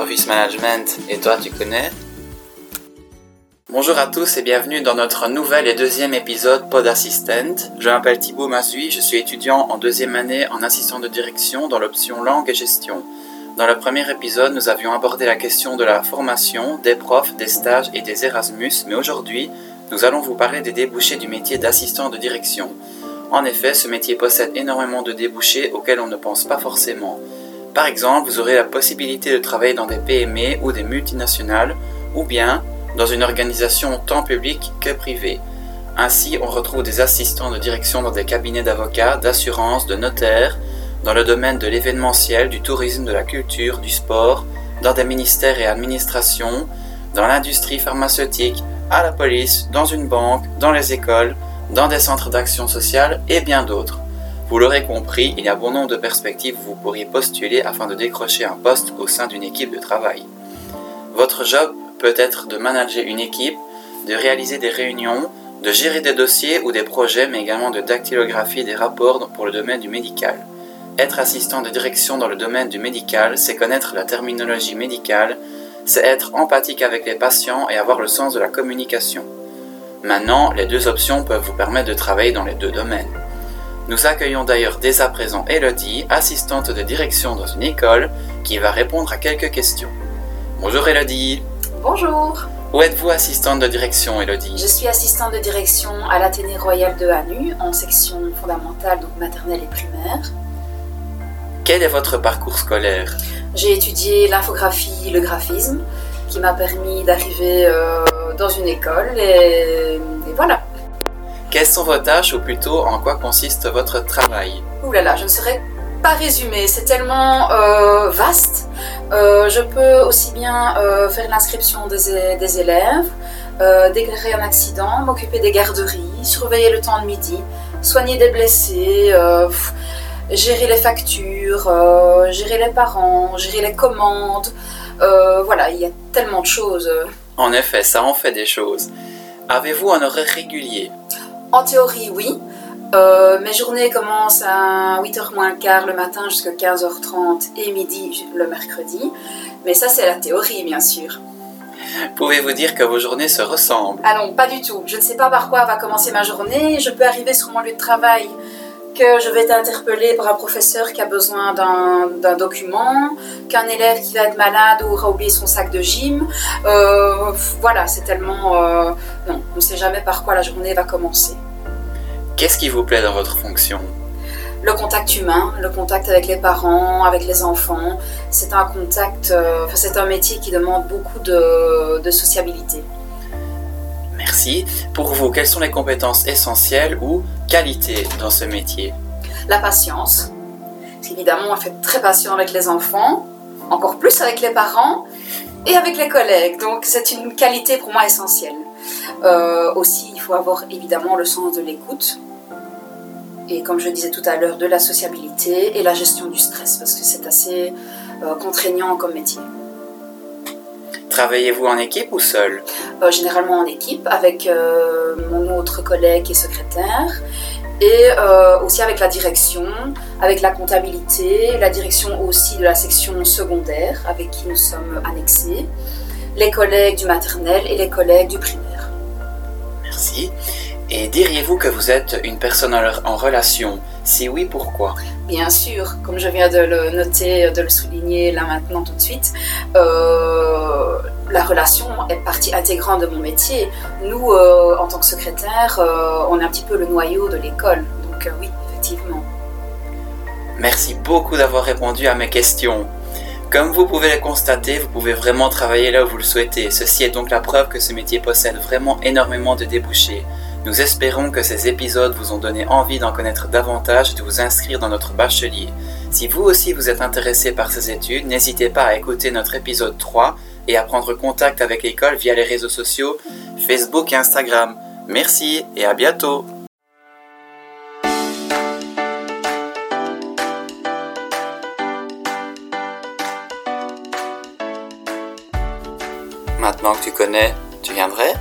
Management et toi tu connais? Bonjour à tous et bienvenue dans notre nouvel et deuxième épisode Pod Assistant. Je m'appelle Thibaut Mazui, je suis étudiant en deuxième année en assistant de direction dans l'option langue et gestion. Dans le premier épisode, nous avions abordé la question de la formation, des profs, des stages et des Erasmus, mais aujourd'hui, nous allons vous parler des débouchés du métier d'assistant de direction. En effet, ce métier possède énormément de débouchés auxquels on ne pense pas forcément. Par exemple, vous aurez la possibilité de travailler dans des PME ou des multinationales, ou bien dans une organisation tant publique que privée. Ainsi, on retrouve des assistants de direction dans des cabinets d'avocats, d'assurance, de notaires, dans le domaine de l'événementiel, du tourisme, de la culture, du sport, dans des ministères et administrations, dans l'industrie pharmaceutique, à la police, dans une banque, dans les écoles, dans des centres d'action sociale et bien d'autres. Vous l'aurez compris, il y a bon nombre de perspectives où vous pourriez postuler afin de décrocher un poste au sein d'une équipe de travail. Votre job peut être de manager une équipe, de réaliser des réunions, de gérer des dossiers ou des projets, mais également de dactylographie des rapports pour le domaine du médical. Être assistant de direction dans le domaine du médical, c'est connaître la terminologie médicale, c'est être empathique avec les patients et avoir le sens de la communication. Maintenant, les deux options peuvent vous permettre de travailler dans les deux domaines. Nous accueillons d'ailleurs dès à présent Elodie, assistante de direction dans une école, qui va répondre à quelques questions. Bonjour Elodie. Bonjour. Où êtes-vous assistante de direction Elodie? Je suis assistante de direction à l'Athénée Royal de Hanu, en section fondamentale, donc maternelle et primaire. Quel est votre parcours scolaire? J'ai étudié l'infographie, le graphisme, qui m'a permis d'arriver euh, dans une école et, et, voilà. Quelles sont vos tâches ou plutôt en quoi consiste votre travail? Ouh là là, je ne saurais pas résumer, c'est tellement euh, vaste. Euh, je peux aussi bien euh, faire l'inscription des, des, élèves, déclarer un accident, m'occuper des garderies, surveiller le temps de midi, soigner des blessés, pff, gérer les factures, gérer les parents, gérer les commandes. voilà, il y a tellement de choses. En effet, ça en fait des choses. Avez-vous un horaire régulier? En théorie, oui. Euh, mes journées commencent à 8h moins le quart le matin jusqu'à 15h30 et midi le mercredi. Mais ça, c'est la théorie, bien sûr. Pouvez-vous dire que vos journées se ressemblent? Ah non, pas du tout. Je ne sais pas par quoi va commencer ma journée. Je peux arriver sur mon lieu de travail que je vais être interpellée par un professeur qui a besoin d'un document, qu'un élève qui va être malade ou aura oublié son sac de gym. Euh, voilà, c'est tellement... Euh, ne sait jamais par quoi la journée va commencer. Qu'est-ce qui vous plaît dans votre fonction? Le contact humain, le contact avec les parents, avec les enfants. C'est un contact, euh, c'est un métier qui demande beaucoup de, de, sociabilité. Merci. Pour vous, quelles sont les compétences essentielles ou qualités dans ce métier? La patience. Évidemment, on fait très patient avec les enfants, encore plus avec les parents et avec les collègues. Donc, c'est une qualité pour moi essentielle. Euh, aussi, il faut avoir évidemment le sens de l'écoute et comme je disais tout à l'heure, de la sociabilité et la gestion du stress, parce que c'est assez euh, contraignant comme métier. Travaillez-vous en équipe ou seul? Euh, Généralement en équipe, avec mon autre collègue qui est secrétaire, et aussi avec la direction, avec la comptabilité, la direction aussi de la section secondaire, avec qui nous sommes annexés, les collègues du maternel et les collègues du primaire. Merci. Et diriez-vous que vous êtes une personne en relation? Si oui, pourquoi? Bien sûr, comme je viens de le noter, de le souligner là maintenant tout de suite, euh, la relation est partie intégrante de mon métier. Nous, euh, en tant que secrétaire, euh, on est un petit peu le noyau de l'école. Donc oui, effectivement. Merci beaucoup d'avoir répondu à mes questions. Comme vous pouvez le constater, vous pouvez vraiment travailler là où vous le souhaitez. Ceci est donc la preuve que ce métier possède vraiment énormément de débouchés. Nous espérons que ces épisodes vous ont donné envie d'en connaître davantage et de vous inscrire dans notre bachelier. Si vous aussi vous êtes intéressé par ces études, n'hésitez pas à écouter notre épisode 3 et à prendre contact avec l'école via les réseaux sociaux Facebook et Instagram. Merci et à bientôt Maintenant que tu connais, tu viendrais?